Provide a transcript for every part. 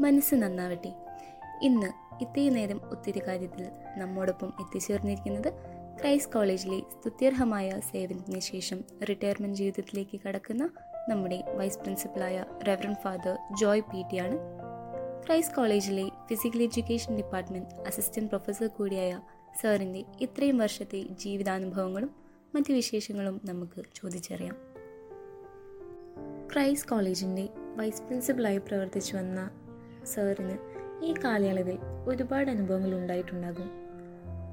മനസ്സ് നന്നാവട്ടെ. ഇന്ന് ഇത്രയും നേരം ഒത്തിരി കാര്യത്തിൽ നമ്മോടൊപ്പം എത്തിച്ചേർന്നിരിക്കുന്നത് ക്രൈസ്റ്റ് കോളേജിലെ സ്തുത്യർഹമായ സേവനത്തിന് ശേഷം റിട്ടയർമെന്റ് ജീവിതത്തിലേക്ക് കടക്കുന്ന നമ്മുടെ vice പ്രിൻസിപ്പലായ reverend father Joy P T ആണ്. ക്രൈസ്റ്റ് കോളേജിലെ physical education department assistant professor കൂടിയായ സാറിന്റെ ഇത്രയും വർഷത്തെ ജീവിതാനുഭവങ്ങളും മറ്റ് വിശേഷങ്ങളും നമുക്ക് ചോദിച്ചറിയാം. ക്രൈസ്റ്റ് കോളേജിന്റെ വൈസ് പ്രിൻസിപ്പളായി പ്രവർത്തിച്ചു വന്ന സാറിന് ഈ കാലയളവിൽ ഒരുപാട് അനുഭവങ്ങൾ ഉണ്ടായിട്ടുണ്ടാകും.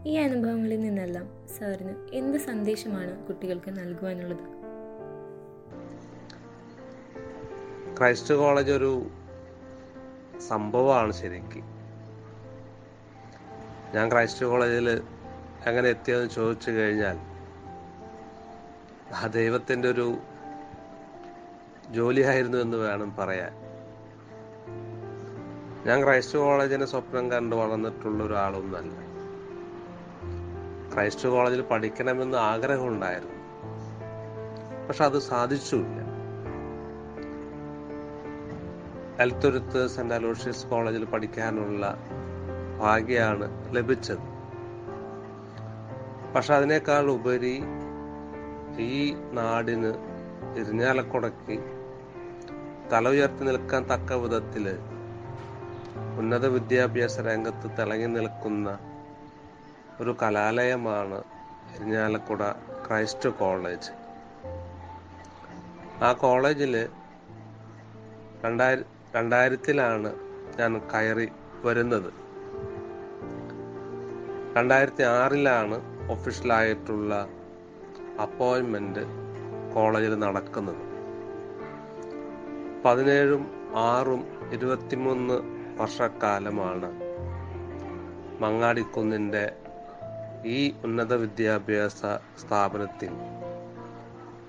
ഈ അനുഭവങ്ങളിൽ നിന്നെല്ലാം സാറിന് എന്ത് സന്ദേശമാണ് കുട്ടികൾക്ക് നൽകുവാനുള്ളത്? ക്രൈസ്റ്റ് കോളേജ് ഒരു സംഭവമാണ് ശരിക്ക്. ഞാൻ ക്രൈസ്റ്റ് കോളേജിൽ എങ്ങനെ എത്തിയെന്ന് ചോദിച്ചു കഴിഞ്ഞാൽ ആ ദൈവത്തിന്റെ ഒരു ജോലിയായിരുന്നു എന്ന് വേണം പറയാൻ. ഞാൻ ക്രൈസ്റ്റ് കോളേജിനെ സ്വപ്നം കണ്ട് വളർന്നിട്ടുള്ള ഒരാളൊന്നല്ല. ക്രൈസ്റ്റ് കോളേജിൽ പഠിക്കണമെന്ന് ആഗ്രഹമുണ്ടായിരുന്നു. പക്ഷെ അത് സാധിച്ചില്ല എൽത്തുരുത്ത് സെന്റ് അലോഷ്യസ് കോളേജിൽ പഠിക്കാനുള്ള ഭാഗ്യമാണ് ലഭിച്ചത്. പക്ഷെ അതിനേക്കാൾ ഉപരി ഈ നാടിന് തിരിഞ്ഞാലക്കുടക്ക് തല ഉയർത്തി നിൽക്കാൻ തക്ക വിധത്തിൽ ഉന്നത വിദ്യാഭ്യാസ രംഗത്ത് തിളങ്ങി നിൽക്കുന്ന ഒരു കലാലയമാണ് ഇരിഞ്ഞാലക്കുട ക്രൈസ്റ്റ് കോളേജ്. ആ കോളേജിൽ രണ്ടായിര രണ്ടായിരത്തിലാണ് ഞാൻ കയറി വരുന്നത്. രണ്ടായിരത്തി ആറിലാണ് ഒഫീഷ്യലായിട്ടുള്ള അപ്പോയിൻമെന്റ് കോളേജിൽ നടക്കുന്നത്. പതിനേഴും ആറും ഇരുപത്തിമൂന്ന് വർഷക്കാലമാണ്. മങ്ങാടിക്കുന്നിന്റെ ഈ ഉന്നത വിദ്യാഭ്യാസ സ്ഥാപനത്തിൽ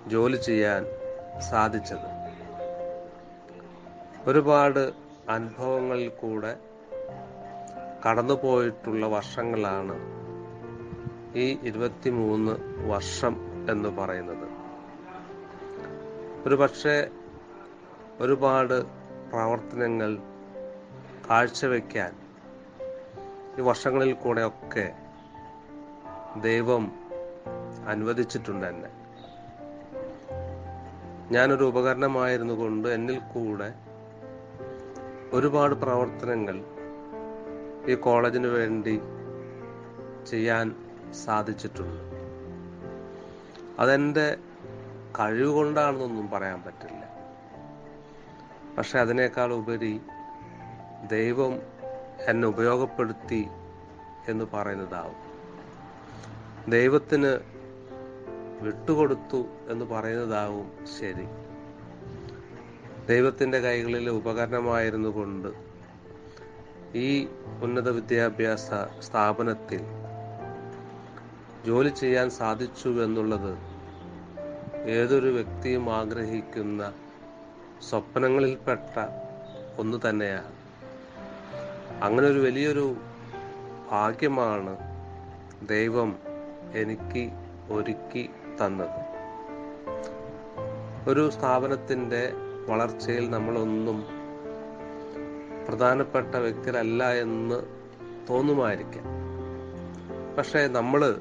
ജോലി ചെയ്യാൻ സാധിച്ചത്. ഒരുപാട് അനുഭവങ്ങളിൽ കൂടെ കടന്നുപോയിട്ടുള്ള വർഷങ്ങളാണ് ഈ ഇരുപത്തിമൂന്ന് വർഷം എന്ന് പറയുന്നത്. ഒരുപക്ഷെ ഒരുപാട് പ്രവർത്തനങ്ങൾ കാഴ്ചവെക്കാൻ ഈ വർഷങ്ങളിൽ കൂടെയൊക്കെ ദൈവം അനുവദിച്ചിട്ടുണ്ട് എന്നെ. ഞാനൊരു ഉപകരണമായിരുന്നു കൊണ്ട് എന്നിൽ കൂടെ ഒരുപാട് പ്രവർത്തനങ്ങൾ ഈ കോളേജിന് വേണ്ടി ചെയ്യാൻ സാധിച്ചിട്ടുണ്ട്. അതെന്റെ കഴിവ് കൊണ്ടാണെന്നൊന്നും പറയാൻ പറ്റില്ല. പക്ഷെ അതിനേക്കാൾ ഉപരി ദൈവം എന്നെ ഉപയോഗപ്പെടുത്തി എന്ന് പറയുന്നതാവും. ദൈവത്തിന് വിട്ടുകൊടുത്തു എന്ന് പറയുന്നതാവും ശരി. ദൈവത്തിന്റെ കൈകളിലെ ഉപകരണമായിരുന്നു കൊണ്ട് ഈ ഉന്നത വിദ്യാഭ്യാസ സ്ഥാപനത്തിൽ ജോലി ചെയ്യാൻ സാധിച്ചു എന്നുള്ളത് ഏതൊരു വ്യക്തിയും ആഗ്രഹിക്കുന്ന സ്വപ്നങ്ങളിൽപ്പെട്ട ഒന്ന് തന്നെയാണ്. അങ്ങനെ ഒരു വലിയൊരു ഭാഗ്യമാണ് ദൈവം എനിക്ക് ഒരുക്കി തന്നത്. ഒരു സ്ഥാപനത്തിന്റെ വളർച്ചയിൽ നമ്മളൊന്നും പ്രധാനപ്പെട്ട വ്യക്തിരല്ല എന്ന് തോന്നുമായിരിക്കാം. പക്ഷേ നമ്മൾ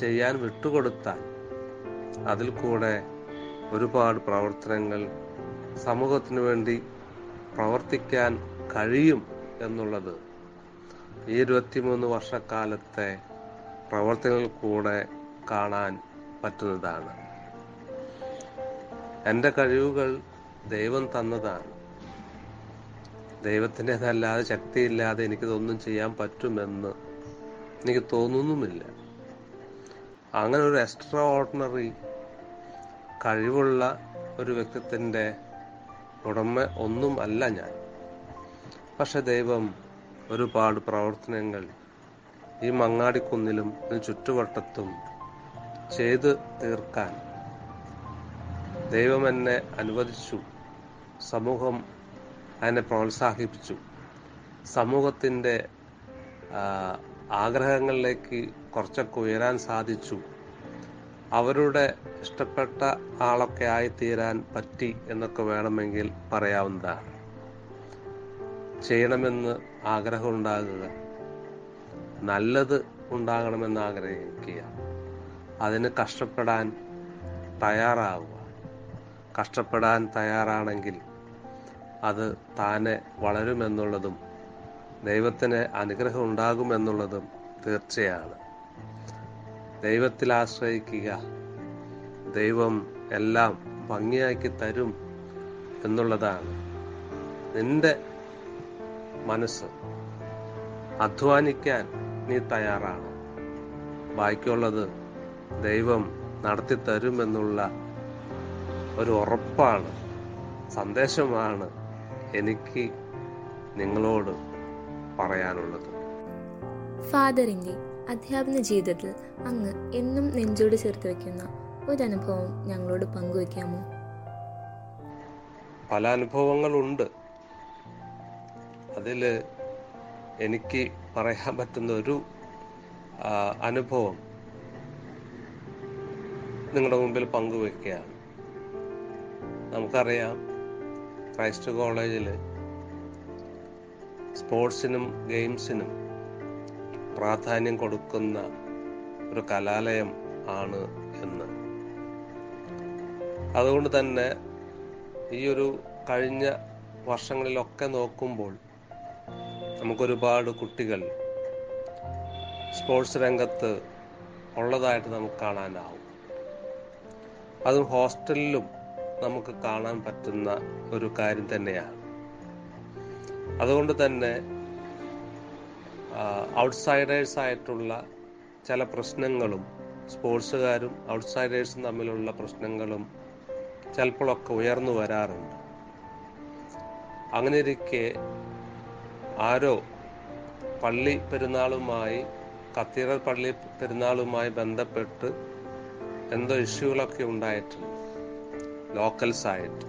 ചെയ്യാൻ വിട്ടുകൊടുത്താൽ അതിൽ കൂടെ ഒരുപാട് പ്രവർത്തനങ്ങൾ സമൂഹത്തിന് വേണ്ടി പ്രവർത്തിക്കാൻ കഴിയും എന്നുള്ളത്. ഈ ഇരുപത്തിമൂന്ന് വർഷക്കാലത്തെ പ്രവർത്തനങ്ങൾ കൂടെ കാണാൻ പറ്റുന്നതാണ്. എന്റെ കഴിവുകൾ ദൈവം തന്നതാണ്. ദൈവത്തിന്റെതല്ലാതെ ശക്തിയില്ലാതെ എനിക്കിതൊന്നും ചെയ്യാൻ പറ്റുമെന്ന് എനിക്ക് തോന്നുന്നുമില്ല. അങ്ങനെ ഒരു എക്സ്ട്രാ ഓർഡിനറി കഴിവുള്ള ഒരു വ്യക്തിത്വത്തിന്റെ ഉടമ ഒന്നും അല്ല ഞാൻ. പക്ഷെ ദൈവം ഒരുപാട് പ്രവർത്തനങ്ങൾ ഈ മങ്ങാടിക്കുന്നിലും ചുറ്റുവട്ടത്തും ചെയ്ത് തീർക്കാൻ ദൈവം എന്നെ അനുവദിച്ചു. സമൂഹം അതിനെ പ്രോത്സാഹിപ്പിച്ചു. സമൂഹത്തിന്റെ ആഗ്രഹങ്ങളിലേക്ക് കുറച്ചൊക്കെ ഉയരാൻ സാധിച്ചു. അവരുടെ ഇഷ്ടപ്പെട്ട ആളൊക്കെ ആയിത്തീരാൻ പറ്റി എന്നൊക്കെ വേണമെങ്കിൽ പറയാവുന്നതാണ്. ചെയ്യണമെന്ന് ആഗ്രഹമുണ്ടാകുക. നല്ലത് ഉണ്ടാകണമെന്ന് ആഗ്രഹിക്കുക. അതിന് കഷ്ടപ്പെടാൻ തയ്യാറാവുക. കഷ്ടപ്പെടാൻ തയ്യാറാണെങ്കിൽ അത് താനെ വളരുമെന്നുള്ളതും ദൈവത്തിന് അനുഗ്രഹം ഉണ്ടാകുമെന്നുള്ളതും തീർച്ചയാണ്. ദൈവത്തിൽ ആശ്രയിക്കുക. ദൈവം എല്ലാം ഭംഗിയാക്കി തരും എന്നുള്ളതാണ്. നിന്റെ മനസ്സ്. അധ്വാനിക്കാൻ നീ തയ്യാറാണ്. ബാക്കിയുള്ളത് ദൈവം നടത്തി തരുമെന്നുള്ള ഒരു ഉറപ്പാണ് സന്ദേശമാണ് എനിക്ക് നിങ്ങളോട് പറയാനുള്ളത്. ഫാദറിന്റെ അധ്യാപന ജീവിതത്തിൽ അങ്ങ് എന്നും നെഞ്ചോട് ചേർത്ത് വെക്കുന്ന ഒരനുഭവം ഞങ്ങളോട് പങ്കുവെക്കാമോ പല അനുഭവങ്ങളുണ്ട്. അതിൽ എനിക്ക് പറയാൻ പറ്റുന്ന ഒരു അനുഭവം നിങ്ങളുടെ മുമ്പിൽ പങ്കുവെക്കുകയാണ്. നമുക്കറിയാം ക്രൈസ്റ്റ് കോളേജിൽ സ്പോർട്സിനും ഗെയിംസിനും പ്രാധാന്യം കൊടുക്കുന്ന ഒരു കലാലയം ആണ് എന്ന്. അതുകൊണ്ട് തന്നെ ഈ ഒരു കഴിഞ്ഞ വർഷങ്ങളിലൊക്കെ നോക്കുമ്പോൾ നമുക്കൊരുപാട് കുട്ടികൾ സ്പോർട്സ് രംഗത്ത് ഉള്ളതായിട്ട് നമുക്ക് കാണാനാവും. അതും ഹോസ്റ്റലിലും നമുക്ക് കാണാൻ പറ്റുന്ന ഒരു കാര്യം തന്നെയാണ്. അതുകൊണ്ട് തന്നെ ഔട്ട്സൈഡേഴ്സ് ആയിട്ടുള്ള ചില പ്രശ്നങ്ങളും സ്പോർട്സുകാരും ഔട്ട്സൈഡേഴ്സും തമ്മിലുള്ള പ്രശ്നങ്ങളും ചിലപ്പോഴൊക്കെ ഉയർന്നു വരാറുണ്ട്. അങ്ങനെ ഇരിക്കെ ആരോ പള്ളി പെരുന്നാളുമായി കത്തീഡ്രൽ പള്ളി പെരുന്നാളുമായി ബന്ധപ്പെട്ട് എന്തോ ഇഷ്യൂകളൊക്കെ ഉണ്ടായിട്ടുണ്ട്. ലോക്കൽസ് ആയിട്ട്.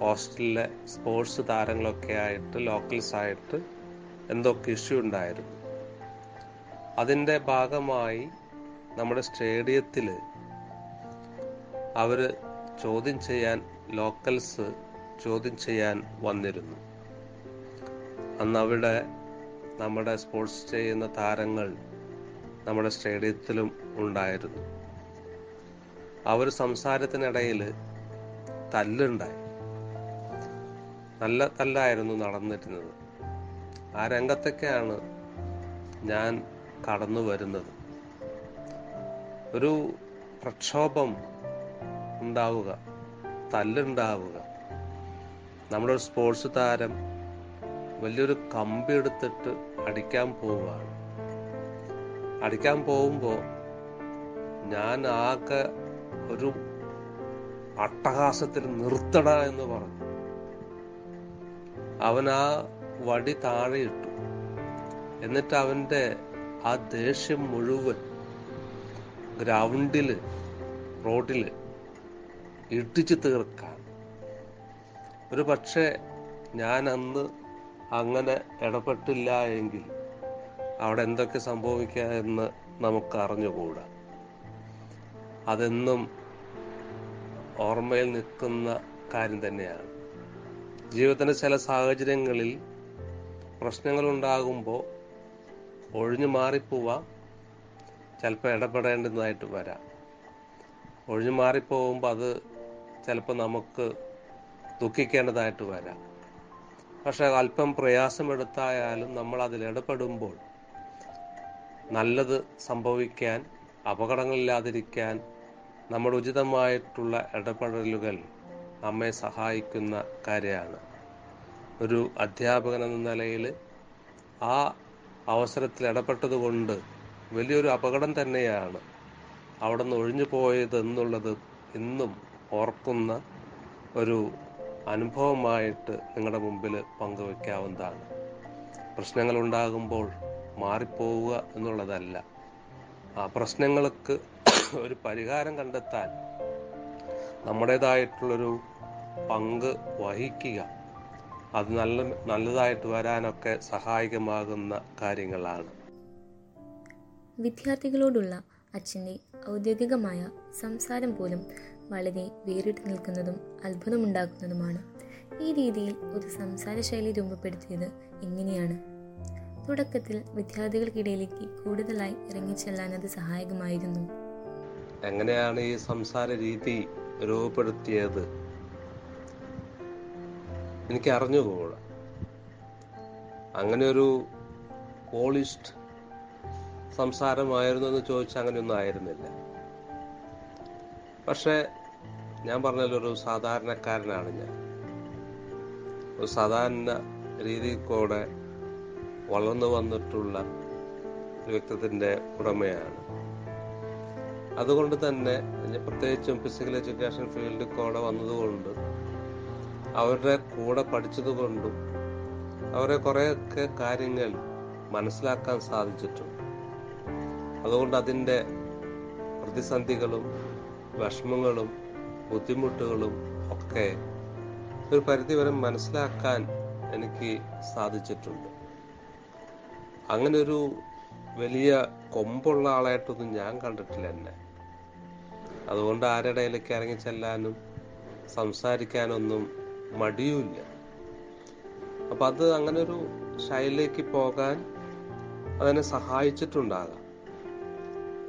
ഹോസ്റ്റലിലെ സ്പോർട്സ് താരങ്ങളൊക്കെ ആയിട്ട് ലോക്കൽസ് ആയിട്ട് എന്തൊക്കെ ഇഷ്യൂ ഉണ്ടായിരുന്നു. അതിന്റെ ഭാഗമായി നമ്മുടെ സ്റ്റേഡിയത്തിൽ അവർ ചോദ്യം ചെയ്യാൻ ലോക്കൽസ് ചോദ്യം ചെയ്യാൻ വന്നിരുന്നു. അന്ന് അവിടെ നമ്മുടെ സ്പോർട്സ് ചെയ്യുന്ന താരങ്ങൾ നമ്മുടെ സ്റ്റേഡിയത്തിലും ഉണ്ടായിരുന്നു. ആ ഒരു സംസാരത്തിനിടയിൽ തല്ലുണ്ടായി. നല്ല തല്ലായിരുന്നു നടന്നിരുന്നത്. ആ രംഗത്തൊക്കെയാണ് ഞാൻ കടന്നു വരുന്നത്. ഒരു പ്രക്ഷോഭം ഉണ്ടാവുക തല്ലുണ്ടാവുക. നമ്മുടെ ഒരു സ്പോർട്സ് താരം വലിയൊരു കമ്പി എടുത്തിട്ട് അടിക്കാൻ പോവുകയാണ്. അടിക്കാൻ പോകുമ്പോൾ ഞാൻ ആകെ ഒരു അട്ടഹാസത്തിൽ നിർത്തട എന്ന് പറഞ്ഞു. അവൻ ആ വടി താഴെ ഇട്ടു. എന്നിട്ട് അവന്റെ ആ ദേഷ്യം മുഴുവൻ ഗ്രൗണ്ടിൽ റോഡിൽ ഇടിച്ചു തീർക്കാൻ. ഒരു പക്ഷേ ഞാൻ അന്ന് അങ്ങനെ ഇടപെട്ടില്ല എങ്കിൽ അവിടെ എന്തൊക്കെ സംഭവിക്കുക എന്ന് നമുക്ക് അറിഞ്ഞുകൂടാ അതെന്നും ഓർമ്മയിൽ നിൽക്കുന്ന കാര്യം തന്നെയാണ്. ജീവിതത്തിന്റെ ചില സാഹചര്യങ്ങളിൽ പ്രശ്നങ്ങൾ ഉണ്ടാകുമ്പോൾ ഒഴിഞ്ഞു മാറിപ്പോവാം ചിലപ്പോൾ ഇടപെടേണ്ടതായിട്ട് വരാം. ഒഴിഞ്ഞു മാറിപ്പോകുമ്പോൾ അത് ചിലപ്പോൾ നമുക്ക് ദുഃഖിക്കേണ്ടതായിട്ട് വരാം. പക്ഷെ അല്പം പ്രയാസമെടുത്തായാലും നമ്മൾ അതിൽ ഇടപെടുമ്പോൾ നല്ലത് സംഭവിക്കാൻ അപകടങ്ങളില്ലാതിരിക്കാൻ നമ്മുടെ ഉചിതമായിട്ടുള്ള ഇടപെടലുകൾ നമ്മെ സഹായിക്കുന്ന കാര്യമാണ്. ഒരു അധ്യാപകൻ എന്ന നിലയിൽ ആ അവസരത്തിൽ ഇടപെട്ടതുകൊണ്ട് വലിയൊരു അപകടം തന്നെയാണ് അവിടെ നിന്ന് ഒഴിഞ്ഞു പോയത് എന്നുള്ളത് ഇന്നും ഓർക്കുന്ന ഒരു അനുഭവമായിട്ട് നിങ്ങളുടെ മുമ്പിൽ പങ്കുവെക്കാവുന്നതാണ്. പ്രശ്നങ്ങൾ ഉണ്ടാകുമ്പോൾ മാറിപ്പോവുക എന്നുള്ളതല്ല. ആ പ്രശ്നങ്ങൾക്ക് ഒരു പരിഹാരം കണ്ടെത്താൻ നമ്മുടേതായിട്ടുള്ളൊരു പങ്ക് വഹിക്കുക. അത് നല്ല നല്ലതായിട്ട് വരാനൊക്കെ സഹായകമാകുന്ന കാര്യങ്ങളാണ്. വിദ്യാർത്ഥികളോടുള്ള അച്ഛന്റെ ഔദ്യോഗികമായ സംസാരം പോലും വളരെ വേറിട്ട് നിൽക്കുന്നതും അത്ഭുതമുണ്ടാക്കുന്നതുമാണ്. ഈ രീതിയിൽ ഒരു സംസാര ശൈലി രൂപപ്പെടുത്തിയത് എങ്ങനെയാണ് തുടക്കത്തിൽ വിദ്യാർത്ഥികൾക്കിടയിലേക്ക് കൂടുതലായി ഇറങ്ങിച്ചെല്ലാൻ അത് സഹായകമായിരുന്നു. എങ്ങനെയാണ് ഈ സംസാര രീതി രൂപപ്പെടുത്തിയത്? എനിക്ക് അറിഞ്ഞുകൂടാ. അങ്ങനെ ഒരു കോളിസ്റ്റ് സംസാരമായിരുന്നു എന്ന് ചോദിച്ചാൽ അങ്ങനെയൊന്നും ആയിരുന്നില്ല. പക്ഷെ ഞാൻ പറഞ്ഞല്ലോ ഒരു സാധാരണക്കാരനാണ് ഞാൻ. ഒരു സാധാരണ രീതിയിൽ കൂടെ വളർന്നു വന്നിട്ടുള്ള ഒരു വ്യക്തിത്വത്തിന്റെ ഉടമയാണ്. അതുകൊണ്ട് തന്നെ പ്രത്യേകിച്ചും ഫിസിക്കൽ എഡ്യൂക്കേഷൻ ഫീൽഡിൽ കൂടെ വന്നതുകൊണ്ട് അവരുടെ കൂടെ പഠിച്ചതുകൊണ്ടും അവരെ കുറേയൊക്കെ കാര്യങ്ങൾ മനസ്സിലാക്കാൻ സാധിച്ചിട്ടുണ്ട്. അതുകൊണ്ട് അതിന്റെ പ്രതിസന്ധികളും വിഷമങ്ങളും ബുദ്ധിമുട്ടുകളും ഒക്കെ ഒരു പരിധിവരെ മനസ്സിലാക്കാൻ എനിക്ക് സാധിച്ചിട്ടുണ്ട്. അങ്ങനെ ഒരു വലിയ കൊമ്പുള്ള ആളായിട്ടൊന്നും ഞാൻ കണ്ടിട്ടില്ല എന്നെ. അതുകൊണ്ട് ആരുടെ ഇടയിലേക്ക് ഇറങ്ങി ചെല്ലാനും സംസാരിക്കാനൊന്നും മടിയുമില്ല. അപ്പൊ അത് അങ്ങനെ ഒരു ശൈലിയിലേക്ക് പോകാൻ അതിനെ സഹായിച്ചിട്ടുണ്ടാകാം.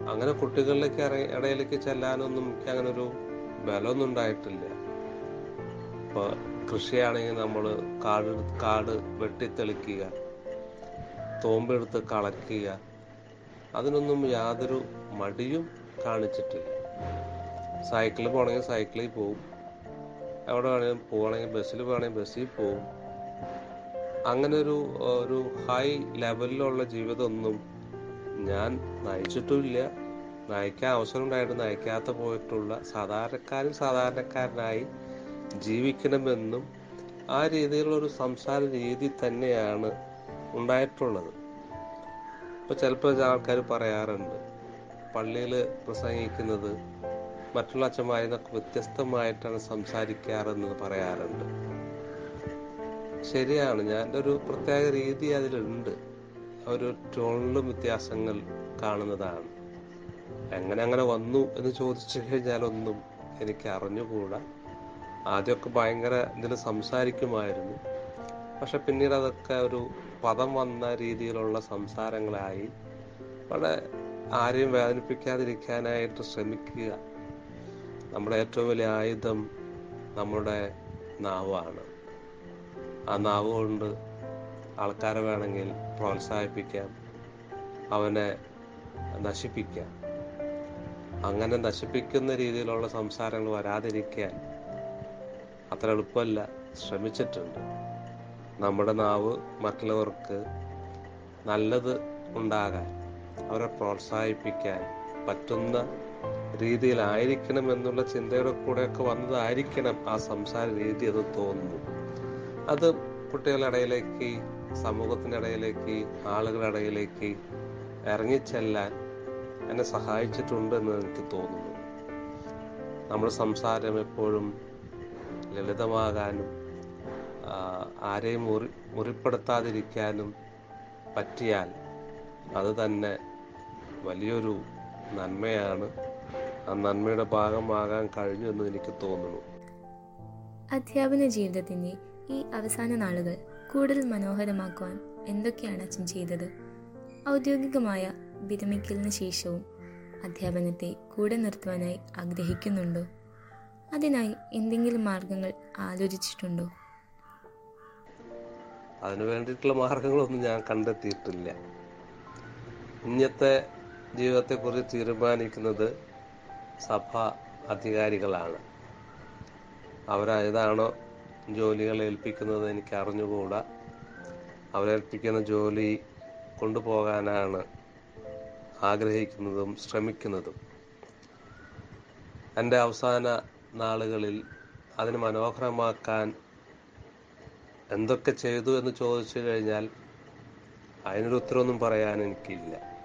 അങ്ങനെ കുട്ടികളിലേക്ക് ഇടയിലേക്ക് ചെല്ലാനൊന്നും എനിക്ക് അങ്ങനെ ഒരു ബലമൊന്നും ഉണ്ടായിട്ടില്ല. ഇപ്പൊ കൃഷിയാണെങ്കിൽ നമ്മൾ കാട് കാട് വെട്ടിത്തെളിക്കുക തോമ്പെടുത്ത് കളക്കുക അതിനൊന്നും യാതൊരു മടിയും കാണിച്ചിട്ടില്ല. സൈക്കിളിൽ പോകണമെങ്കിൽ സൈക്കിളിൽ പോവും. എവിടെ വേണമെങ്കിലും പോകണമെങ്കിൽ ബസ്സിൽ പോകണമെങ്കിൽ ബസ്സിൽ പോവും. അങ്ങനെ ഒരു ഒരു ഹൈ ലെവലിലുള്ള ജീവിതമൊന്നും ഞാൻ നയിച്ചിട്ടുമില്ല നയിക്കാൻ അവസരം ഉണ്ടായിട്ട് നയിക്കാത്ത പോയിട്ടുള്ള സാധാരണക്കാരൻ സാധാരണക്കാരനായി ജീവിക്കണമെന്നും ആ രീതിയിലുള്ള ഒരു സംസാര രീതി തന്നെയാണ് ഉണ്ടായിട്ടുള്ളത്. ഇപ്പൊ ചിലപ്പോൾ ആൾക്കാർ പറയാറുണ്ട് പള്ളിയിൽ പ്രസംഗിക്കുന്നത് മറ്റുള്ള അച്ഛന്മാരിൽ നിന്നൊക്കെ വ്യത്യസ്തമായിട്ടാണ് സംസാരിക്കാറെന്ന് പറയാറുണ്ട്. ശരിയാണ് ഞാൻ ഒരു പ്രത്യേക രീതി അതിലുണ്ട്. ഒരു ടോണിലും വ്യത്യാസങ്ങൾ കാണുന്നതാണ്. എങ്ങനെ അങ്ങനെ വന്നു എന്ന് ചോദിച്ചു കഴിഞ്ഞാലൊന്നും എനിക്ക് അറിഞ്ഞുകൂടാ. ആദ്യമൊക്കെ ഭയങ്കര ഇതിൽ സംസാരിക്കുമായിരുന്നു. പക്ഷെ പിന്നീട് അതൊക്കെ ഒരു പദം വന്ന രീതിയിലുള്ള സംസാരങ്ങളായി. വളരെ ആരെയും വേദനിപ്പിക്കാതിരിക്കാനായിട്ട് ശ്രമിക്കുക നമ്മുടെ ഏറ്റവും വലിയ ആയുധം നമ്മുടെ നാവാണ്. ആ നാവ് കൊണ്ട് ആൾക്കാരെ വേണമെങ്കിൽ പ്രോത്സാഹിപ്പിക്കാം അവനെ നശിപ്പിക്കാം. അങ്ങനെ നശിപ്പിക്കുന്ന രീതിയിലുള്ള സംസാരങ്ങൾ വരാതിരിക്കാൻ അത്ര എളുപ്പമല്ല. ശ്രമിച്ചിട്ടുണ്ട്. നമ്മുടെ നാവ് മറ്റുള്ളവർക്ക് നല്ലത് ഉണ്ടാകാൻ അവരെ പ്രോത്സാഹിപ്പിക്കാൻ പറ്റുന്ന രീതിയിലായിരിക്കണം എന്നുള്ള ചിന്തയുടെ കൂടെയൊക്കെ വന്നതായിരിക്കണം ആ സംസാര രീതി എന്ന് തോന്നുന്നു. അത് കുട്ടികളുടെ ഇടയിലേക്ക് ആളുകളുടെ ഇടയിലേക്ക് ഇറങ്ങിച്ചെല്ലാൻ എന്നെ സഹായിച്ചിട്ടുണ്ട് എന്ന് എനിക്ക് തോന്നുന്നു. നമ്മുടെ സംസാരം എപ്പോഴും ലളിതമാകാനും ആരെയും മുറി മുറിപ്പെടുത്താതിരിക്കാനും പറ്റിയാൽ അത് തന്നെ വലിയൊരു നന്മയാണ്. ആ നന്മയുടെ ഭാഗമാകാൻ കഴിഞ്ഞു എന്ന് എനിക്ക് തോന്നുന്നു. അധ്യാപന ജീവിതത്തിന്റെ ഈ അവസാന നാളുകൾ കൂടുതൽ മനോഹരമാക്കുവാൻ എന്തൊക്കെയാണ് അച്ഛൻ ചെയ്തത്? ഔദ്യോഗികമായ വിരമിക്കലിന് ശേഷവും അധ്യാപനത്തെ കൂടെ നിർത്തുവാനായി ആഗ്രഹിക്കുന്നുണ്ടോ? അതിനായി എന്തെങ്കിലും മാർഗങ്ങൾ ആലോചിച്ചിട്ടുണ്ടോ? അതിനു വേണ്ടിയിട്ടുള്ള മാർഗങ്ങളൊന്നും ഞാൻ കണ്ടെത്തിയിട്ടില്ല. ഇന്നത്തെ ജീവിതത്തെക്കുറിച്ച് തീരുമാനിക്കുന്നത് സഭ അധികാരികളാണ്. അവരേതാണോ ജോലികൾ ഏൽപ്പിക്കുന്നത് എനിക്ക് അറിഞ്ഞുകൂടാ അവരേൽപ്പിക്കുന്ന ജോലി കൊണ്ടുപോകാനാണ് ആഗ്രഹിക്കുന്നതും ശ്രമിക്കുന്നതും. എന്റെ അവസാന നാളുകളിൽ അതിന് മനോഹരമാക്കാൻ എന്തൊക്കെ ചെയ്തു എന്ന് ചോദിച്ചു കഴിഞ്ഞാൽ അതിനൊരു ഉത്തരവൊന്നും പറയാൻ എനിക്കില്ല.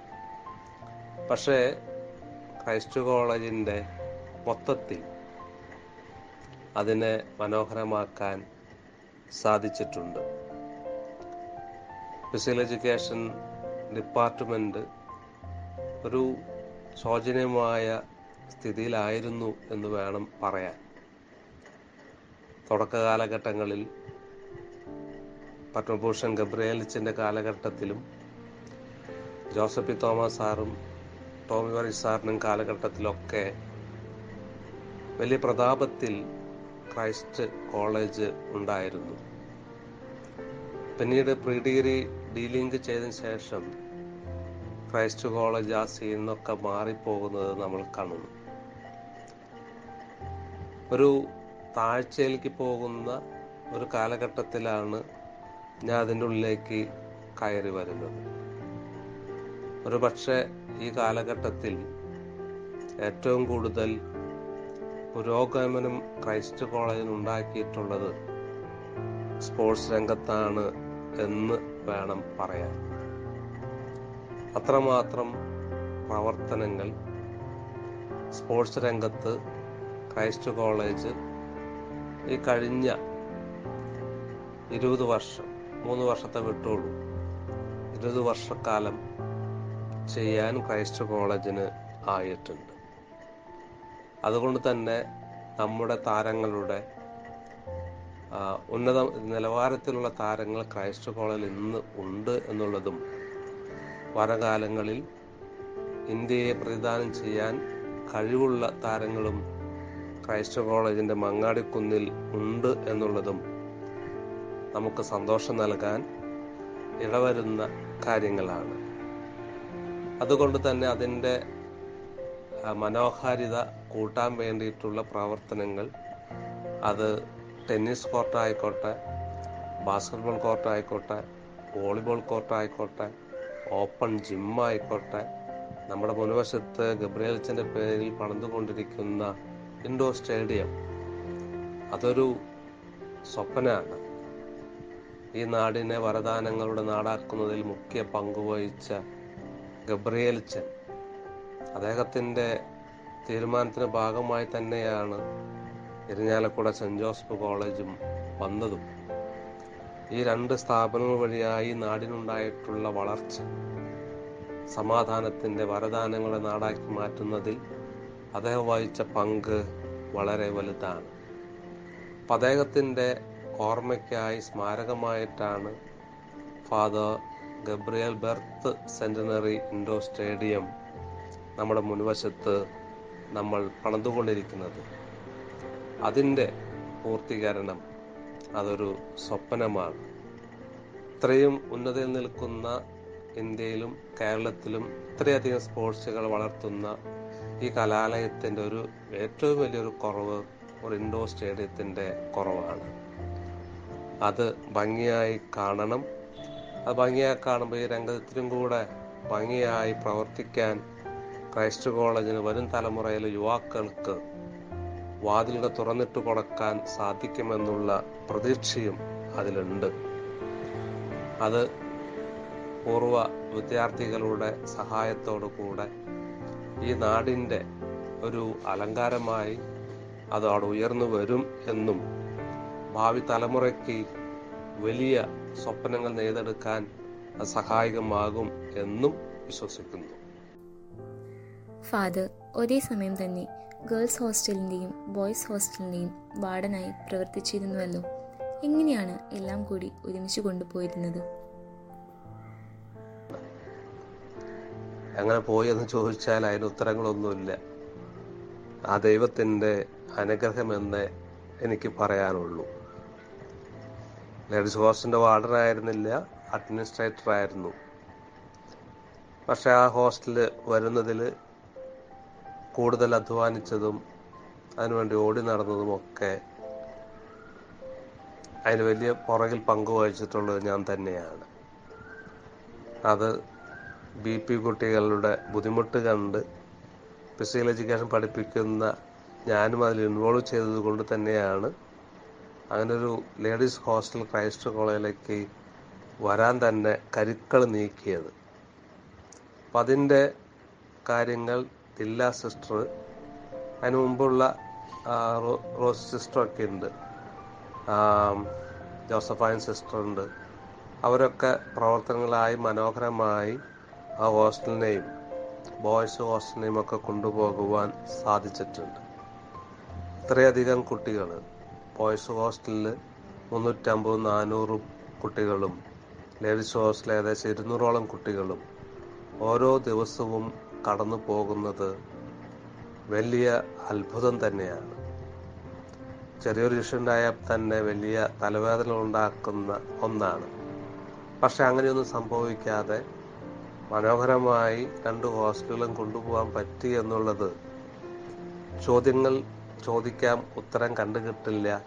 പക്ഷേ ക്രൈസ്റ്റ് കോളേജിന്റെ മൊത്തത്തിൽ അതിനെ മനോഹരമാക്കാൻ സാധിച്ചിട്ടുണ്ട്. ഫിസിക്കൽ എഡ്യൂക്കേഷൻ ഡിപ്പാർട്ട്മെന്റ് ഒരു ശോചനീയമായ സ്ഥിതിയിലായിരുന്നു എന്ന് വേണം പറയാൻ. തുടക്ക കാലഘട്ടങ്ങളിൽ പത്മഭൂഷൺ ഗബ്രിയേലിച്ചിന്റെ കാലഘട്ടത്തിലും ജോസഫ് തോമസ് സാറും ടോമി വറി സാറിനും കാലഘട്ടത്തിലൊക്കെ വലിയ പ്രതാപത്തിൽ ക്രൈസ്റ്റ് കോളേജ് ഉണ്ടായിരുന്നു. പിന്നീട് പ്രീ ഡിഗ്രി ഡീലിങ്ക് ചെയ്തതിന് ശേഷം ക്രൈസ്റ്റ് കോളേജ് ആ സീനിൽ നിന്നൊക്കെ മാറിപ്പോകുന്നത് നമ്മൾ കാണുന്നു. ഒരു താഴ്ചയിലേക്ക് പോകുന്ന ഒരു കാലഘട്ടത്തിലാണ് ഞാൻ അതിന്റെ ഉള്ളിലേക്ക് കയറി വരുന്നത്. ഒരു പക്ഷേ ഈ കാലഘട്ടത്തിൽ ഏറ്റവും കൂടുതൽ പുരോഗമനം ക്രൈസ്റ്റ് കോളേജിൽ ഉണ്ടാക്കിയിട്ടുള്ളത് സ്പോർട്സ് രംഗത്താണ് എന്ന് വേണം പറയാൻ. അത്രമാത്രം പ്രവർത്തനങ്ങൾ സ്പോർട്സ് രംഗത്ത് ക്രൈസ്റ്റ് കോളേജ് ഈ കഴിഞ്ഞ ഇരുപത് വർഷം മൂന്ന് വർഷത്തെ വിട്ടോളൂ ഇരുപത് വർഷക്കാലം ചെയ്യാൻ ക്രൈസ്റ്റ് കോളേജിന് ആയിട്ടുണ്ട്. അതുകൊണ്ട് തന്നെ നമ്മുടെ താരങ്ങളുടെ ഉന്നത നിലവാരത്തിലുള്ള താരങ്ങൾ ക്രൈസ്റ്റ് കോളേജിൽ ഇന്ന് ഉണ്ട് എന്നുള്ളതും വരകാലങ്ങളിൽ ഇന്ത്യയെ പ്രതിദാനം ചെയ്യാൻ കഴിവുള്ള താരങ്ങളും ക്രൈസ്റ്റ് കോളേജിന്റെ മങ്ങാടിക്കുന്നിൽ ഉണ്ട് എന്നുള്ളതും നമുക്ക് സന്തോഷം നൽകാൻ ഇടവരുന്ന കാര്യങ്ങളാണ്. അതുകൊണ്ട് തന്നെ അതിന്റെ മനോഹാരിത കൂട്ടാൻ വേണ്ടിയിട്ടുള്ള പ്രവർത്തനങ്ങൾ അത് ടെന്നീസ് കോർട്ടായിക്കോട്ടെ ബാസ്കറ്റ്ബോൾ കോർട്ടായിക്കോട്ടെ വോളിബോൾ കോർട്ടായിക്കോട്ടെ ഓപ്പൺ ജിമ്മായിക്കോട്ടെ. നമ്മുടെ മുൻവശത്ത് ഗബ്രിയേൽസിന്റെ പേരിൽ പണിതുകൊണ്ടിരിക്കുന്ന ഇൻഡോർ സ്റ്റേഡിയം അതൊരു സ്വപ്നമാണ്. ഈ നാടിനെ വരദാനങ്ങളുടെ നാടാക്കുന്നതിൽ മുഖ്യ പങ്കുവഹിച്ച ഗബ്രിയേൽച്ചൻ അദ്ദേഹത്തിന്റെ തീരുമാനത്തിന് ഭാഗമായി തന്നെയാണ് ഇരിഞ്ഞാലക്കുട സെന്റ് ജോസഫ് കോളേജും വന്നതും. ഈ രണ്ട് സ്ഥാപനങ്ങൾ വഴിയായി നാടിനുണ്ടായിട്ടുള്ള വളർച്ച സമാധാനത്തിന്റെ വരദാനങ്ങളെ നാടാക്കി മാറ്റുന്നതിൽ അദ്ദേഹം വഹിച്ച പങ്ക് വളരെ വലുതാണ്. അപ്പം അദ്ദേഹത്തിന്റെ ഓർമ്മയ്ക്കായി സ്മാരകമായിട്ടാണ് father Gabriel birth centenary indoor stadium നമ്മുടെ മുൻവശത്ത് നമ്മൾ പണിതുകൊണ്ടിരിക്കുന്നത്. അതിന്റെ പൂർത്തീകരണം അതൊരു സ്വപ്നമാണ്. ഇത്രയും ഉന്നതയിൽ നിൽക്കുന്ന ഇന്ത്യയിലും കേരളത്തിലും ഇത്രയധികം സ്പോർട്സുകൾ വളർത്തുന്ന ഈ കലാലയത്തിന്റെ ഒരു ഏറ്റവും വലിയൊരു കുറവ് ഒരു ഇൻഡോർ സ്റ്റേഡിയത്തിന്റെ കുറവാണ്. അത് ഭംഗിയായി കാണണം. അത് ഭംഗിയായി കാണുമ്പോൾ ഈ രംഗത്തിനും കൂടെ ഭംഗിയായി പ്രവർത്തിക്കാൻ ക്രൈസ്റ്റ് കോളേജിന് വരും തലമുറയിലെ യുവാക്കൾക്ക് വാതിലുകൾ തുറന്നിട്ട് കൊടുക്കാൻ സാധിക്കുമെന്നുള്ള പ്രതീക്ഷയും അതിലുണ്ട്. അത് പൂർവ വിദ്യാർത്ഥികളുടെ സഹായത്തോടു കൂടെ ഈ നാടിന്റെ ഒരു അലങ്കാരമായി അതോടെ ഉയർന്നു വരും എന്നും ഭാവി തലമുറയ്ക്ക് വലിയ സ്വപ്നങ്ങൾ നെയ്തെടുക്കാൻ അത് സഹായകമാകും എന്നും വിശ്വസിക്കുന്നു. ഫാദർ ഒരേ സമയം തന്നെ ഗേൾസ് ഹോസ്റ്റലിന്റെയും ബോയ്സ് ഹോസ്റ്റലിന്റെയും വാർഡനായി പ്രവർത്തിച്ചിരുന്നുവല്ലോ. എങ്ങനെയാണ് എല്ലാം കൂടി ഒരുമിച്ച് കൊണ്ടുപോയിരുന്നത്? അങ്ങനെ പോയെന്ന് ചോദിച്ചാൽ അതിന് ഉത്തരങ്ങളൊന്നുമില്ല. ആ ദൈവത്തിന്റെ അനുഗ്രഹമെന്ന് എനിക്ക് പറയാനുള്ളൂ. ലേഡീസ് ഹോസ്റ്റലിന്റെ വാർഡനായിരുന്നില്ല അഡ്മിനിസ്ട്രേറ്റർ ആയിരുന്നു പക്ഷെ ആ ഹോസ്റ്റലിൽ വരുന്നതിൽ കൂടുതൽ അധ്വാനിച്ചതും അതിനുവേണ്ടി ഓടി നടന്നതുമൊക്കെ അതിന് വലിയ പുറകിൽ പങ്കുവഹിച്ചിട്ടുള്ളത് ഞാൻ തന്നെയാണ്. അത് ബി പി കുട്ടികളുടെ ബുദ്ധിമുട്ട് കണ്ട് ഫിസിക്കൽ എഡ്യൂക്കേഷൻ പഠിപ്പിക്കുന്ന ഞാനും അതിൽ ഇൻവോൾവ് ചെയ്തത് കൊണ്ട് തന്നെയാണ്. അങ്ങനെ ഒരു ലേഡീസ് ഹോസ്റ്റൽ ക്രൈസ്റ്റ് കോളേജിലേക്ക് വരാൻ തന്നെ കരുക്കൾ നീക്കിയത്. അപ്പം അതിന്റെ കാര്യങ്ങൾ ദില്ല സിസ്റ്റർ. അതിന് മുമ്പുള്ള റോസ് സിസ്റ്ററൊക്കെ ഉണ്ട്. ജോസഫൈൻ സിസ്റ്റർ ഉണ്ട് അവരൊക്കെ പ്രവർത്തനങ്ങളായി മനോഹരമായി ആ ഹോസ്റ്റലിനെയും ബോയ്സ് ഹോസ്റ്റലിനെയും ഒക്കെ കൊണ്ടുപോകുവാൻ സാധിച്ചിട്ടുണ്ട്. ഇത്രയധികം കുട്ടികൾ ബോയ്സ് ഹോസ്റ്റലിൽ മുന്നൂറ്റമ്പത് നാനൂറ് കുട്ടികളും ലേഡീസ് ഹോസ്റ്റലിൽ ഏകദേശം ഇരുന്നൂറോളം കുട്ടികളും ഓരോ ദിവസവും കടന്നു പോകുന്നത് വലിയ അത്ഭുതം തന്നെയാണ്. ചെറിയൊരു ഇഷ്യുണ്ടായാൽ തന്നെ വലിയ തലവേദന ഉണ്ടാക്കുന്ന ഒന്നാണ്. പക്ഷെ അങ്ങനെയൊന്നും സംഭവിക്കാതെ മനോഹരമായി രണ്ട് ഹോസ്റ്റലുകളും കൊണ്ടുപോകാൻ പറ്റി എന്നുള്ളത് ചോദ്യങ്ങൾ ചോദിക്കാം ഉത്തരം കണ്ടു കിട്ടില്ല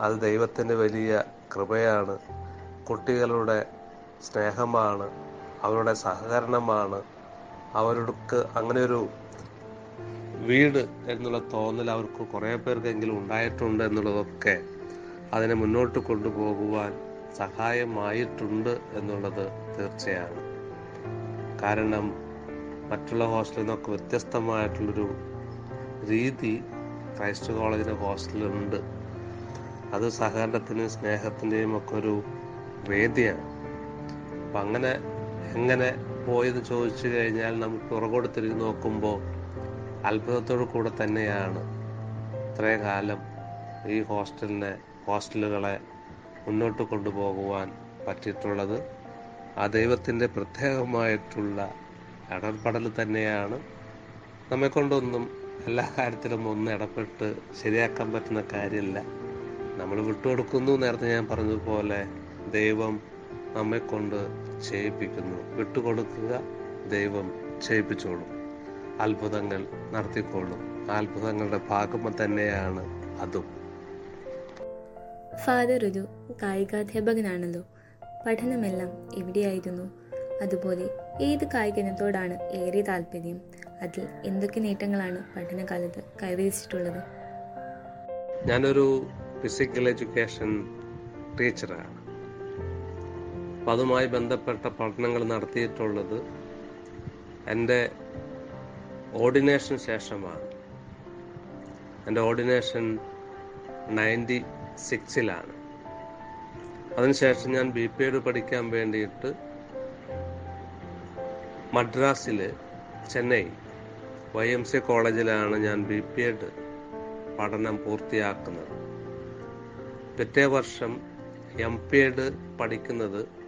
അത് ദൈവത്തിന്റെ വലിയ കൃപയാണ്. കുട്ടികളുടെ സ്നേഹമാണ്. അവരുടെ സഹകരണമാണ്. അവർക്ക് അങ്ങനെ ഒരു വീട് എന്നുള്ള തോന്നൽ അവർക്ക് കുറേ പേർക്കെങ്കിലും ഉണ്ടായിട്ടുണ്ട് എന്നുള്ളതൊക്കെ അതിനെ മുന്നോട്ട് കൊണ്ടുപോകുവാൻ സഹായമായിട്ടുണ്ട് എന്നുള്ളത് തീർച്ചയാണ്. കാരണം മറ്റുള്ള ഹോസ്റ്റലിൽ നിന്നൊക്കെ വ്യത്യസ്തമായിട്ടുള്ളൊരു രീതി ക്രൈസ്റ്റ് കോളേജിന്റെ ഹോസ്റ്റലുണ്ട് അത് സഹകരണത്തിനും സ്നേഹത്തിന്റെയും ഒക്കെ ഒരു വേദിയാണ്. അപ്പം അങ്ങനെ എങ്ങനെ പോയെന്ന് ചോദിച്ചു കഴിഞ്ഞാൽ നമുക്ക് പുറകോട് തിരിഞ്ഞു നോക്കുമ്പോൾ അത്ഭുതത്തോടു കൂടെ തന്നെയാണ്. ഇത്രയും കാലം ഈ ഹോസ്റ്റലിനെ ഹോസ്റ്റലുകളെ മുന്നോട്ട് കൊണ്ടുപോകുവാൻ പറ്റിയിട്ടുള്ളത് ആ ദൈവത്തിന്റെ പ്രത്യേകമായിട്ടുള്ള ഇടപെടൽ തന്നെയാണ്. നമ്മെ കൊണ്ടൊന്നും എല്ലാ കാര്യത്തിലും ഒന്ന് ഇടപെട്ട് ശരിയാക്കാൻ പറ്റുന്ന കാര്യമില്ല നമ്മൾ വിട്ടുകൊടുക്കുന്നു നേരത്തെ ഞാൻ പറഞ്ഞതുപോലെ ദൈവം നമ്മെ കൊണ്ട് ചെയ്യിപ്പിക്കുന്നു. വിട്ടുകൊടുക്കുക ദൈവം ചെയ്യിപ്പിച്ചോളും. അത്ഭുതങ്ങൾ നടത്തിക്കൊള്ളും. ആ അത്ഭുതങ്ങളുടെ ഭാഗം തന്നെയാണ് അതും. ഫാദർ ഒരു കായികാധ്യാപകനാണല്ലോ. പഠനമെല്ലാം എവിടെയായിരുന്നു അതുപോലെ ഏത് കായിക ഇനത്തോടാണ് ഏറെ താല്പര്യം? അതിൽ എന്തൊക്കെ നേട്ടങ്ങളാണ് പഠനകാലത്ത് കൈവരിച്ചിട്ടുള്ളത്? ഞാനൊരു ഫിസിക്കൽ എഡ്യൂക്കേഷൻ ടീച്ചറാണ്. അപ്പം അതുമായി ബന്ധപ്പെട്ട പഠനങ്ങൾ നടത്തിയിട്ടുള്ളത് എന്റെ ഓർഡിനേഷൻ ശേഷമാണ്. എന്റെ ഓർഡിനേഷൻ നയന്റി സിക്സിലാണ്. അതിനുശേഷം ഞാൻ ബി പി എഡ് പഠിക്കാൻ വേണ്ടിയിട്ട് മദ്രാസിൽ ചെന്നൈ വൈ എം സി കോളേജിലാണ് ഞാൻ ബി പി എഡ് പഠനം പൂർത്തിയാക്കുന്നത്. പിറ്റേ വർഷം എം പി എഡ് പഠിക്കുന്നത്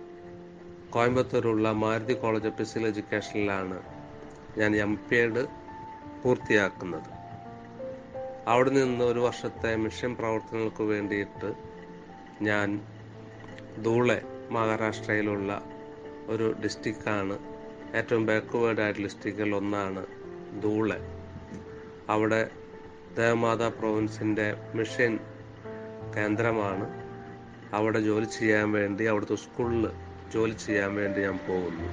കോയമ്പത്തൂരുള്ള മാരുതി കോളേജ് ഓഫ് ഫിസിക്കൽ എഡ്യൂക്കേഷനിലാണ് ഞാൻ എം പി എഡ് പൂർത്തിയാക്കുന്നത്. അവിടെ നിന്ന് ഒരു വർഷത്തെ മിഷൻ പ്രവർത്തനങ്ങൾക്ക് വേണ്ടിയിട്ട് ഞാൻ ധൂളെ മഹാരാഷ്ട്രയിലുള്ള ഒരു ഡിസ്ട്രിക്റ്റാണ്. ഏറ്റവും ബാക്ക്വേർഡ് ആയിട്ടുള്ള ഡിസ്ട്രിക്റ്റിൽ ഒന്നാണ് ധൂളെ. അവിടെ ദേവമാതാ പ്രൊവിൻസിന്റെ മിഷൻ കേന്ദ്രമാണ്. അവിടെ ജോലി ചെയ്യാൻ വേണ്ടി അവിടുത്തെ സ്കൂളിൽ ജോലി ചെയ്യാൻ വേണ്ടി ഞാൻ പോകുന്നു.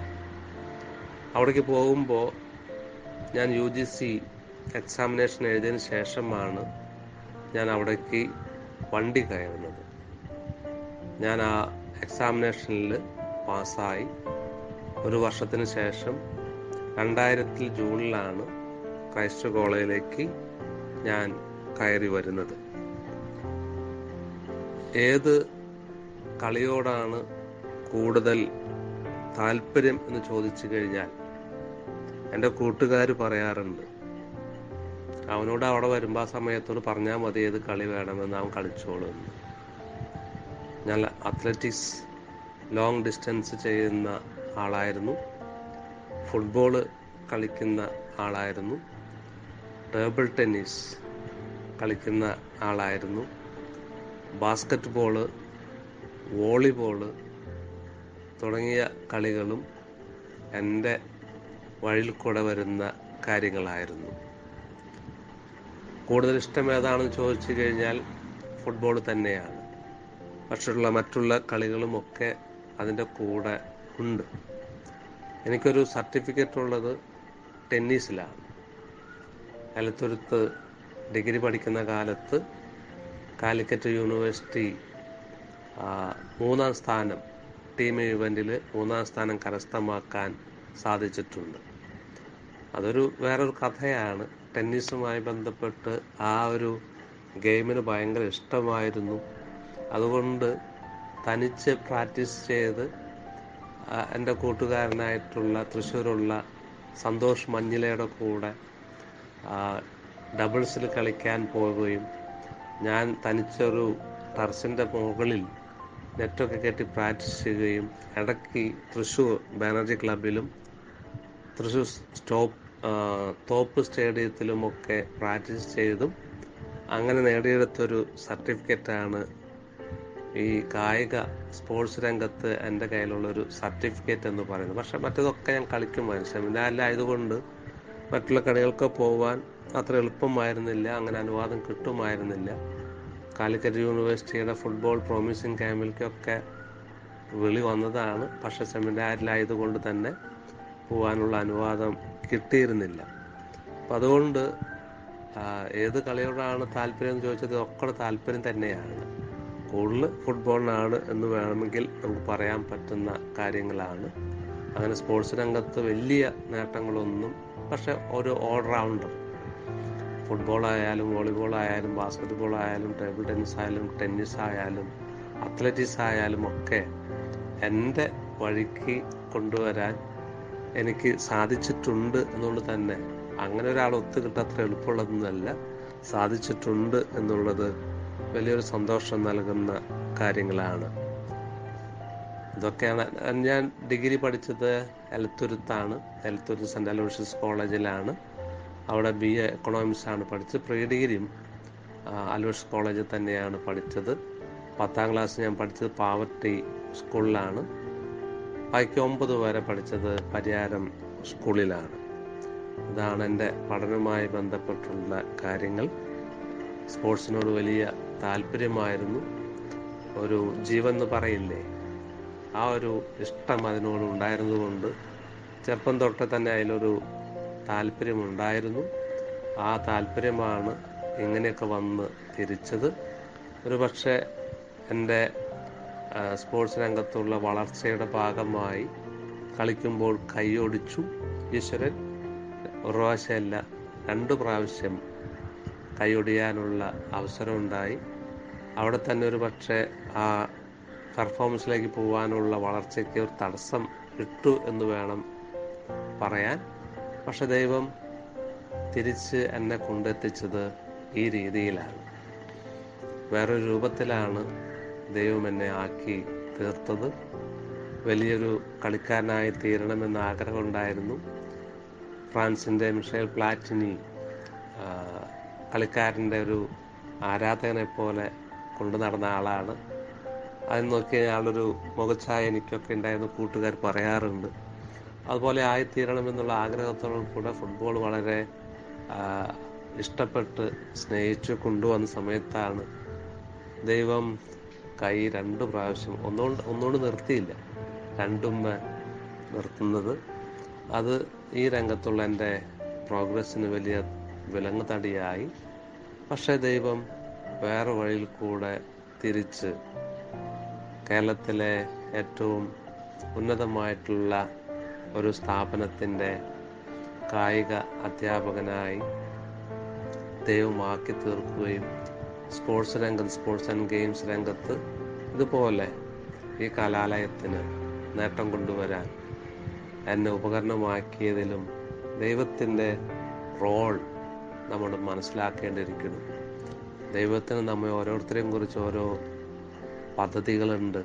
അവിടേക്ക് പോകുമ്പോൾ ഞാൻ യു ജി സി എക്സാമിനേഷൻ എഴുതിയതിന് ശേഷമാണ് ഞാൻ അവിടേക്ക് വണ്ടി കയറുന്നത്. ഞാൻ ആ എക്സാമിനേഷനിൽ പാസ്സായി. ഒരു വർഷത്തിന് ശേഷം രണ്ടായിരത്തിൽ ജൂണിലാണ് ക്രൈസ്റ്റ് കോളേജിലേക്ക് ഞാൻ കയറി വരുന്നത്. ഏത് കളിയോടാണ് കൂടുതൽ താല്പര്യം എന്ന് ചോദിച്ചു കഴിഞ്ഞാൽ എന്റെ കൂട്ടുകാർ പറയാറുണ്ട് അവനോട് അവിടെ വരുമ്പോൾ ആ സമയത്തോട് പറഞ്ഞാൽ മതി ഏത് കളി വേണമെന്ന് അവൻ കളിച്ചോളൂ ഞാൻ അത്ലറ്റിക്സ് ലോങ് ഡിസ്റ്റൻസ് ചെയ്യുന്ന ആളായിരുന്നു ഫുട്ബോൾ കളിക്കുന്ന ആളായിരുന്നു ടേബിൾ ടെന്നീസ് കളിക്കുന്ന ആളായിരുന്നു ബാസ്ക്കറ്റ് ബോൾ വോളിബോൾ തുടങ്ങിയ കളികളും എന്റെ വഴിയിൽ കൂടെ വരുന്ന കാര്യങ്ങളായിരുന്നു. കൂടുതൽ ഇഷ്ടം ഏതാണെന്ന് ചോദിച്ചു കഴിഞ്ഞാൽ ഫുട്ബോൾ തന്നെയാണ്. പക്ഷെയുള്ള മറ്റുള്ള കളികളുമൊക്കെ അതിന്റെ കൂടെ ഉണ്ട്. എനിക്കൊരു സർട്ടിഫിക്കറ്റ് ഉള്ളത് ടെന്നീസിലാണ്. എലത്തുരുത്ത് ഡിഗ്രി പഠിക്കുന്ന കാലത്ത് കാലിക്കറ്റ് യൂണിവേഴ്സിറ്റി മൂന്നാം സ്ഥാനം ടീം ഇവന്റിൽ മൂന്നാം സ്ഥാനം കരസ്ഥമാക്കാൻ സാധിച്ചിട്ടുണ്ട്. അതൊരു വേറൊരു കഥയാണ്. ടെന്നീസുമായി ബന്ധപ്പെട്ട് ആ ഒരു ഗെയിമിന് ഭയങ്കര ഇഷ്ടമായിരുന്നു. അതുകൊണ്ട് തനിച്ച് പ്രാക്ടീസ് ചെയ്ത് എന്റെ കൂട്ടുകാരനായിട്ടുള്ള തൃശ്ശൂരുള്ള സന്തോഷ് മഞ്ഞിലയുടെ കൂടെ ഡബിൾസിൽ കളിക്കാൻ പോവുകയും ഞാൻ തനിച്ചൊരു ടർസിന്റെ മുകളിൽ നെറ്റൊക്കെ കയറ്റി പ്രാക്ടീസ് ചെയ്യുകയും ഇടയ്ക്ക് തൃശ്ശൂർ ബാനർജി ക്ലബിലും തൃശ്ശൂർ സ്റ്റോപ്പ് തോപ്പ് സ്റ്റേഡിയത്തിലുമൊക്കെ പ്രാക്ടീസ് ചെയ്തും അങ്ങനെ നേടിയെടുത്തൊരു സർട്ടിഫിക്കറ്റാണ് ഈ കായിക സ്പോർട്സ് രംഗത്ത് എന്റെ കയ്യിലുള്ളൊരു സർട്ടിഫിക്കറ്റ് എന്ന് പറയുന്നത്. പക്ഷെ മറ്റതൊക്കെ ഞാൻ കളിക്കുമായിരുന്നു സെമിനാറിലായതുകൊണ്ട് മറ്റുള്ള കളികൾക്ക് പോകാൻ അത്ര എളുപ്പമായിരുന്നില്ല. അങ്ങനെ അനുവാദം കിട്ടുമായിരുന്നില്ല. കാലിക്കറ്റ് യൂണിവേഴ്സിറ്റിയുടെ ഫുട്ബോൾ പ്രോമിസിങ് ക്യാമ്പിലേക്കൊക്കെ വിളി വന്നതാണ്. പക്ഷെ സെമിനാറിലായതുകൊണ്ട് തന്നെ പോകാനുള്ള അനുവാദം കിട്ടിയിരുന്നില്ല. അപ്പം അതുകൊണ്ട് ഏത് കളിയോടാണ് താല്പര്യം എന്ന് ചോദിച്ചത് ഒക്കെ താല്പര്യം തന്നെയാണ്. കൂടുതൽ ഫുട്ബോളിനാണ് എന്ന് വേണമെങ്കിൽ നമുക്ക് പറയാൻ പറ്റുന്ന കാര്യങ്ങളാണ്. അങ്ങനെ സ്പോർട്സ് രംഗത്ത് വലിയ നേട്ടങ്ങളൊന്നും പക്ഷെ ഒരു ഓൾറൗണ്ടർ ഫുട്ബോൾ ആയാലും വോളിബോൾ ആയാലും ബാസ്കറ്റ്ബോൾ ആയാലും ടേബിൾ ടെന്നീസ് ആയാലും ടെന്നീസ് ആയാലും അത്ലറ്റിക്സ് ആയാലും ഒക്കെ എന്റെ വഴിക്ക് കൊണ്ടുവരാൻ എനിക്ക് സാധിച്ചിട്ടുണ്ട് എന്നുള്ളത് തന്നെ. അങ്ങനെ ഒരാൾ ഒത്തുകിട്ട അത്ര എളുപ്പമുള്ളതൊന്നുമല്ല. സാധിച്ചിട്ടുണ്ട് എന്നുള്ളത് വലിയൊരു സന്തോഷം നൽകുന്ന കാര്യങ്ങളാണ്. ഇതൊക്കെയാണ്. ഞാൻ ഡിഗ്രി പഠിച്ചത് എലത്തുരുത്താണ്. എലത്തുരുത്ത് സെന്റ് അലോഷ്യസ് കോളേജിലാണ്. അവിടെ ബി എ എക്കണോമിക്സ് ആണ് പഠിച്ചത്. പ്രീ ഡിഗ്രിയും അലൂഷ് കോളേജിൽ തന്നെയാണ് പഠിച്ചത്. പത്താം ക്ലാസ് ഞാൻ പഠിച്ചത് പാവർട്ടി സ്കൂളിലാണ്. ബാക്കി ഒമ്പത് വരെ പഠിച്ചത് പരിയാരം സ്കൂളിലാണ്. ഇതാണ് എന്റെ പഠനവുമായി ബന്ധപ്പെട്ടുള്ള കാര്യങ്ങൾ. സ്പോർട്സിനോട് വലിയ താല്പര്യമായിരുന്നു. ഒരു ജീവൻ എന്ന് പറയില്ലേ? ആ ഒരു ഇഷ്ടം അതിനോട് ഉണ്ടായിരുന്നതുകൊണ്ട് ചെറുപ്പം തൊട്ട് തന്നെ അതിലൊരു താല്പര്യമുണ്ടായിരുന്നു. ആ താല്പര്യമാണ് ഇങ്ങനെയൊക്കെ വന്ന് തിരിച്ചത്. ഒരു പക്ഷേ എന്റെ സ്പോർട്സ് രംഗത്തുള്ള വളർച്ചയുടെ ഭാഗമായി കളിക്കുമ്പോൾ കൈയൊടിച്ചു ഈശ്വരൻ ഒരു പ്രാവശ്യമല്ല രണ്ട് പ്രാവശ്യം കൈയൊടിയാനുള്ള അവസരമുണ്ടായി. അവിടെ തന്നെ ഒരു പക്ഷേ ആ പെർഫോമൻസിലേക്ക് പോകാനുള്ള വളർച്ചയ്ക്ക് ഒരു തടസ്സം ഇട്ടു എന്ന് വേണം പറയാൻ. പക്ഷെ ദൈവം തിരിച്ച് എന്നെ കൊണ്ടെത്തിച്ചത് ഈ രീതിയിലാണ്. വേറൊരു രൂപത്തിലാണ് ദൈവം എന്നെ ആക്കി തീർത്തത്. വലിയൊരു കളിക്കാരനായി തീരണമെന്ന് ആഗ്രഹമുണ്ടായിരുന്നു ഫ്രാൻസിന്റെ മിഷേൽ പ്ലാറ്റിനി കളിക്കാരന്റെ ഒരു ആരാധകനെ പോലെ കൊണ്ടു നടന്ന ആളാണ്. അത് നോക്കി അയാളൊരു മുഖച്ഛായ എനിക്കൊക്കെ ഉണ്ടായിരുന്നു. കൂട്ടുകാർ പറയാറുണ്ട് അതുപോലെ ആയിത്തീരണമെന്നുള്ള ആഗ്രഹത്തോടും കൂടെ ഫുട്ബോൾ വളരെ ഇഷ്ടപ്പെട്ട് സ്നേഹിച്ച് കൊണ്ടുവന്ന സമയത്താണ് ദൈവം കൈ രണ്ട് പ്രാവശ്യം ഒന്നുകൊണ്ട് ഒന്നുകൊണ്ട് നിർത്തിയില്ല. രണ്ടും നിർത്തുന്നത്. അത് ഈ രംഗത്തുള്ള എന്റെ പ്രോഗ്രസ്സിന് വലിയ വിലങ്ങ് തടിയായി പക്ഷേ ദൈവം വേറെ വഴിയിൽ കൂടെ തിരിച്ച് കേരളത്തിലെ ഏറ്റവും ഉന്നതമായിട്ടുള്ള ഒരു സ്ഥാപനത്തിന്റെ കായിക അധ്യാപകനായി ദൈവമാക്കി തീർക്കുകയും സ്പോർട്സ് രംഗത്ത് സ്പോർട്സ് ആൻഡ് ഗെയിംസ് രംഗത്ത് ഇതുപോലെ ഈ കലാലയത്തിന് നേട്ടം കൊണ്ടുവരാൻ എന്നെ ഉപകരണമാക്കിയതിലും ദൈവത്തിന്റെ റോൾ നമ്മൾ മനസ്സിലാക്കേണ്ടിയിരിക്കുന്നു. ദൈവത്തിന് നമ്മെ ഓരോരുത്തരെയും കുറിച്ച് ഓരോ പദ്ധതികളുണ്ട്.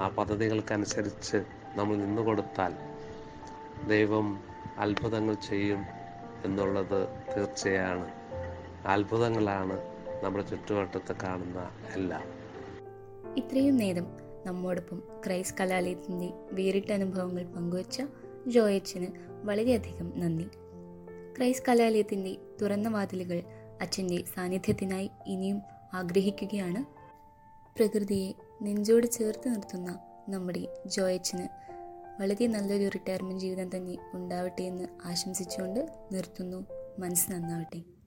ആ പദ്ധതികൾക്കനുസരിച്ച് നമ്മൾ നിന്നു കൊടുത്താൽ ദൈവം അത്ഭുതങ്ങൾ ചെയ്യും എന്നുള്ളത് തീർച്ചയാണ്. അത്ഭുതങ്ങളാണ് നമ്മുടെ ചുറ്റുവട്ടത്ത് കാണുന്ന എല്ലാം. ഇത്രയും നേരം നമ്മോടൊപ്പം ക്രൈസ്റ്റ് കലാലയത്തിന്റെ വേറിട്ട അനുഭവങ്ങൾ പങ്കുവച്ച ജോയച്ചന് വളരെയധികം നന്ദി. ക്രൈസ്റ്റ് കലാലയത്തിന്റെ തുറന്ന വാതിലുകൾ അച്ഛന്റെ സാന്നിധ്യത്തിനായി ഇനിയും ആഗ്രഹിക്കുകയാണ്. പ്രകൃതിയെ നെഞ്ചോട് ചേർത്ത് നിർത്തുന്ന നമ്മുടെ ജോയച്ചന് വളരെ നല്ലൊരു റിട്ടയർമെന്റ് ജീവിതം തന്നെ ഉണ്ടാവട്ടെ എന്ന് ആശംസിച്ചുകൊണ്ട് നിർത്തുന്നു. മനസ്സ് നന്നാവട്ടെ.